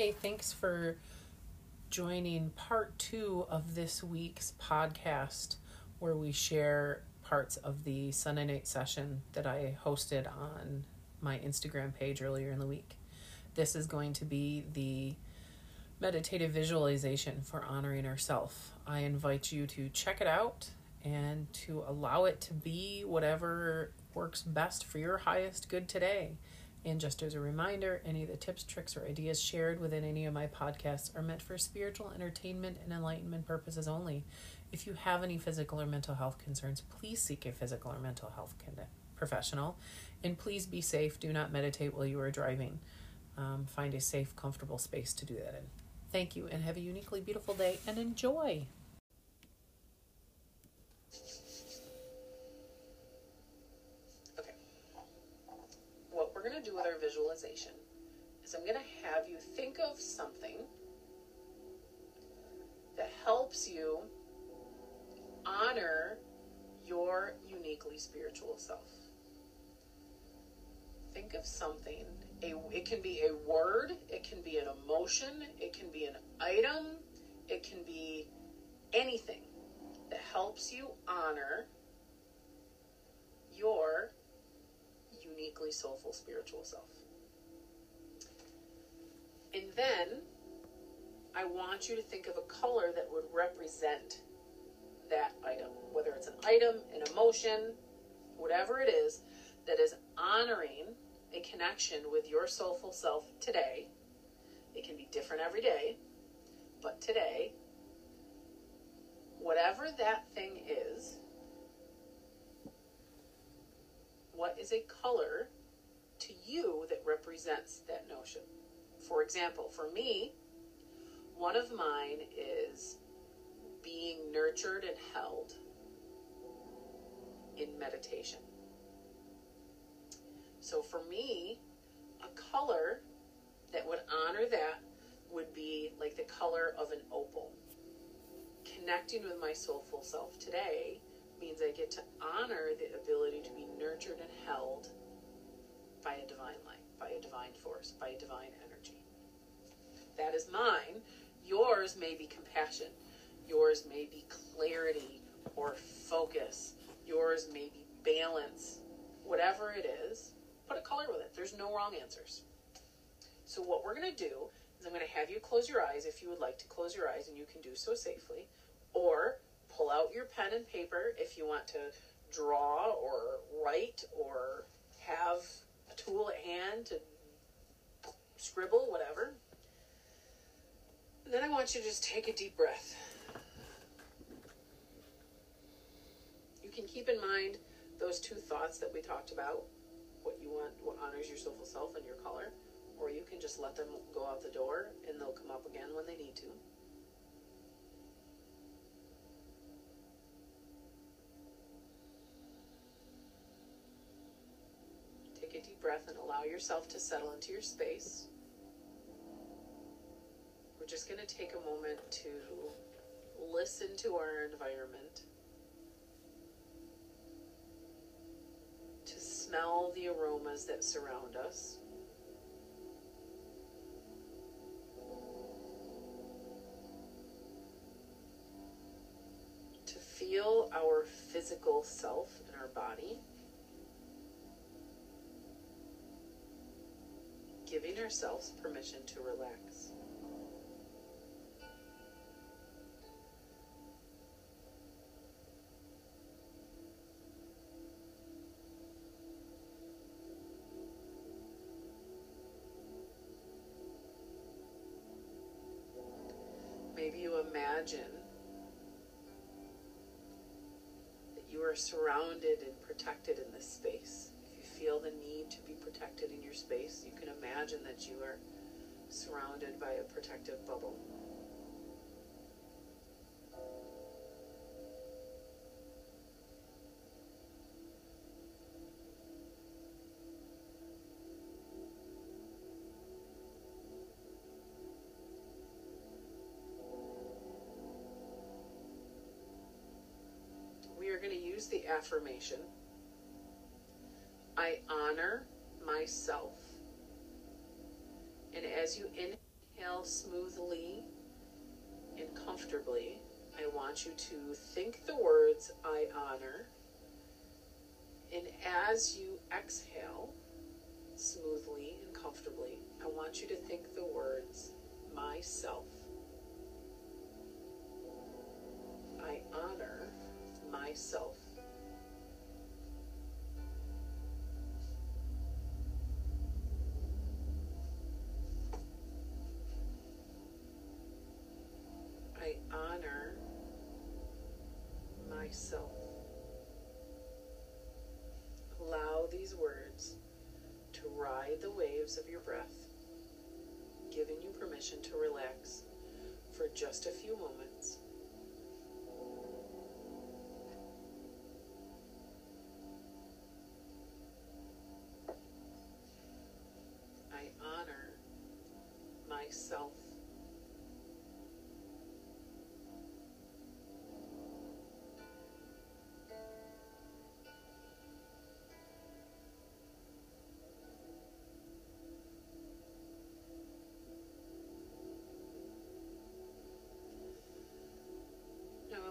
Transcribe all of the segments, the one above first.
Hey, thanks for joining part two of this week's podcast where we share parts of the Sunday night session that I hosted on my Instagram page earlier in the week. This is going to be the meditative visualization for honoring ourself. I invite you to check it out and to allow it to be whatever works best for your highest good today. And just as a reminder, any of the tips, tricks, or ideas shared within any of my podcasts are meant for spiritual entertainment and enlightenment purposes only. If you have any physical or mental health concerns, please seek a physical or mental health professional. And please be safe. Do not meditate while you are driving. Um, find a safe, comfortable space to do that in. Thank you and have a uniquely beautiful day and enjoy. Visualization is I'm going to have you think of something that helps you honor your uniquely spiritual self. Think of something a it can be a word, it can be an emotion, it can be an item, it can be anything that helps you honor your uniquely soulful spiritual self. And then I want you to think of a color that would represent that item, whether it's an item, an emotion, whatever it is that is honoring a connection with your soulful self today. It can be different every day, but today, whatever that thing is, what is a color to you that represents that notion? For example, for me, one of mine is being nurtured and held in meditation. So for me, a color that would honor that would be like the color of an opal. Connecting with my soulful self today means I get to honor the ability to be nurtured and held by a divine light, by a divine force, by a divine energy. That is mine. Yours may be compassion. Yours may be clarity or focus. Yours may be balance. Whatever it is, put a color with it. There's no wrong answers. So what we're going to do is I'm going to have you close your eyes if you would like to close your eyes and you can do so safely or pull out your pen and paper if you want to draw or write or have a tool at hand to scribble whatever. Then I want you to just take a deep breath. You can keep in mind those two thoughts that we talked about what you want, what honors your soulful self and your color, or you can just let them go out the door and they'll come up again when they need to. Take a deep breath and allow yourself to settle into your space. Just going to take a moment to listen to our environment. To smell the aromas that surround us. To feel our physical self in our body. Giving ourselves permission to relax. Maybe you imagine that you are surrounded and protected in this space. If you feel the need to be protected in your space, you can imagine that you are surrounded by a protective bubble. Use the affirmation I honor myself. And as you inhale smoothly and comfortably, I want you to think the words I honor. And as you exhale smoothly and comfortably, I want you to think the words myself. I honor myself. Myself. Allow these words to ride the waves of your breath, giving you permission to relax for just a few moments. I honor myself.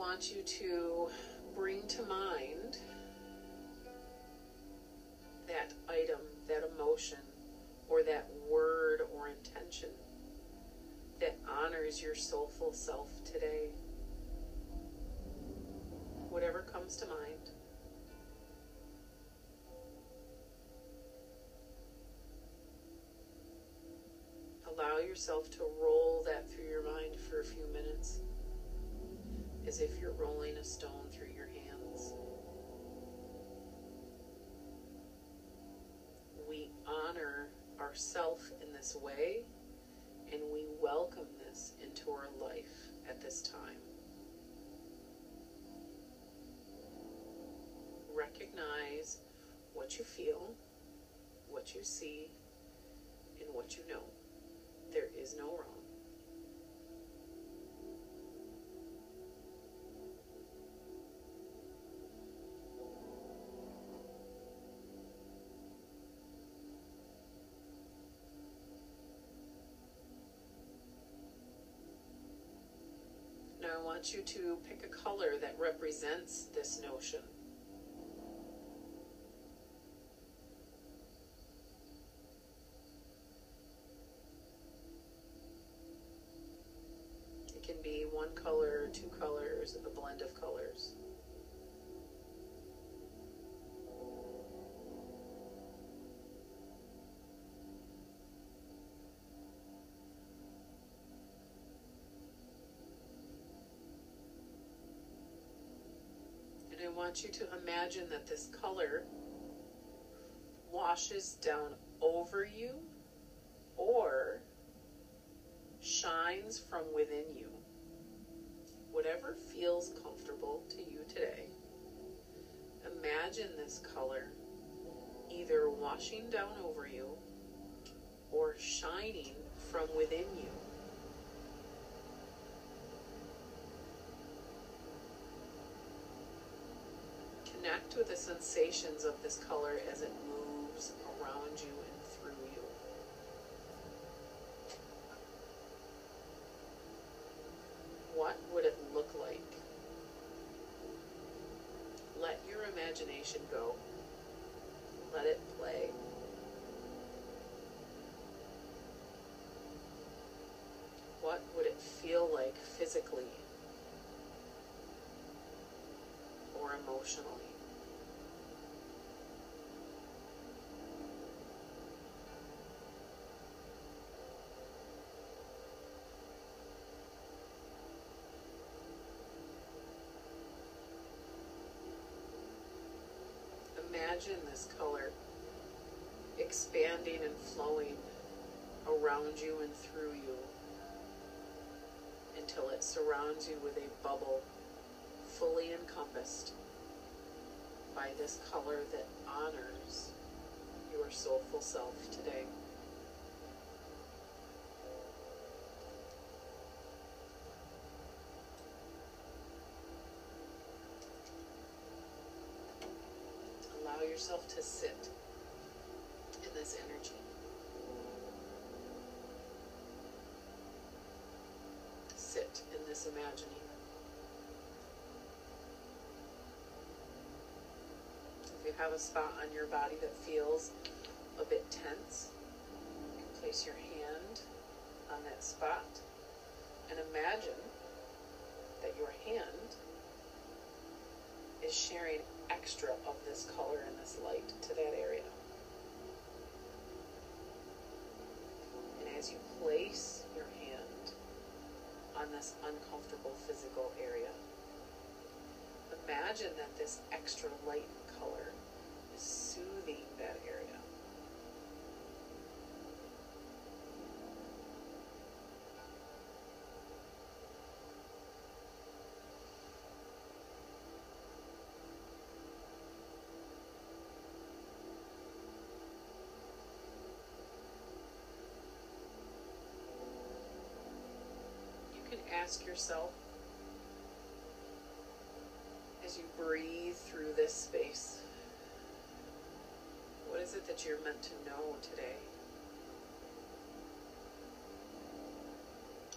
Want you to bring to mind that item, that emotion, or that word or intention that honors your soulful self today. Whatever comes to mind. Allow yourself to roll that through your mind for a few minutes as if you're rolling a stone through your hands. We honor ourself in this way and we welcome this into our life at this time. Recognize what you feel, what you see, and what you know. There is no wrong. I want you to pick a color that represents this notion. It can be one color, two colors, a blend of colors. Want you to imagine that this color washes down over you or shines from within you. Whatever feels comfortable to you today. Imagine this color either washing down over you or shining from within you. Connect with the sensations of this color as it moves around you and through you. What would it look like? Let your imagination go. Let it play. What would it feel like physically or emotionally? Imagine this color expanding and flowing around you and through you until it surrounds you with a bubble fully encompassed by this color that honors your soulful self today. Allow yourself to sit in this energy. Sit in this imagining. If you have a spot on your body that feels a bit tense, you can place your hand on that spot and imagine that your hand is sharing extra of this color and this light to that area. And as you place your hand on this uncomfortable physical area, imagine that this extra light and color ask yourself as you breathe through this space what is it that you're meant to know today?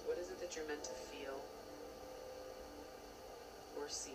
What is it that you're meant to feel or see?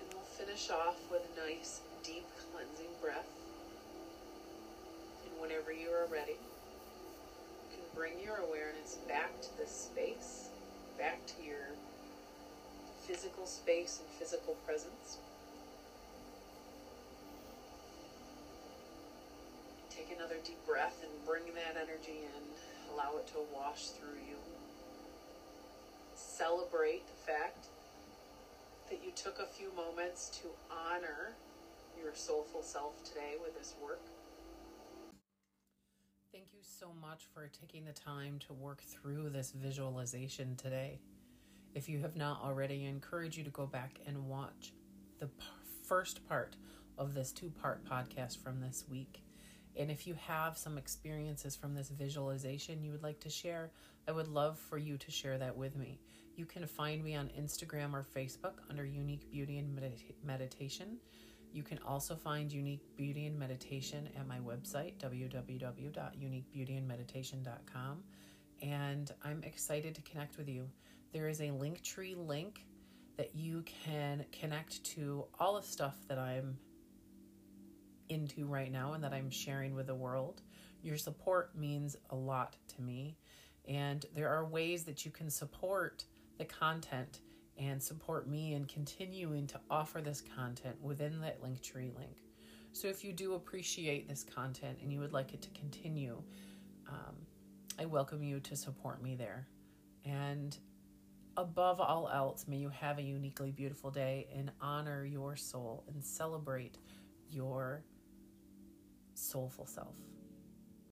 And we'll finish off with a nice, deep, cleansing breath. And whenever you are ready, you can bring your awareness back to this space, back to your physical space and physical presence. Take another deep breath and bring that energy in. Allow it to wash through you. Celebrate the fact that you took a few moments to honor your soulful self today with this work. Thank you so much for taking the time to work through this visualization today. If you have not already, I encourage you to go back and watch the first part of this two part podcast from this week. And if you have some experiences from this visualization you would like to share, I would love for you to share that with me. You can find me on Instagram or Facebook under Unique Beauty and Medita- Meditation. You can also find Unique Beauty and Meditation at my website, www.uniquebeautyandmeditation.com. And I'm excited to connect with you. There is a Linktree link that you can connect to all the stuff that I'm into right now and that I'm sharing with the world. Your support means a lot to me. And there are ways that you can support the content and support me in continuing to offer this content within that Linktree link. So if you do appreciate this content and you would like it to continue, um, I welcome you to support me there. And above all else, may you have a uniquely beautiful day and honor your soul and celebrate your soulful self.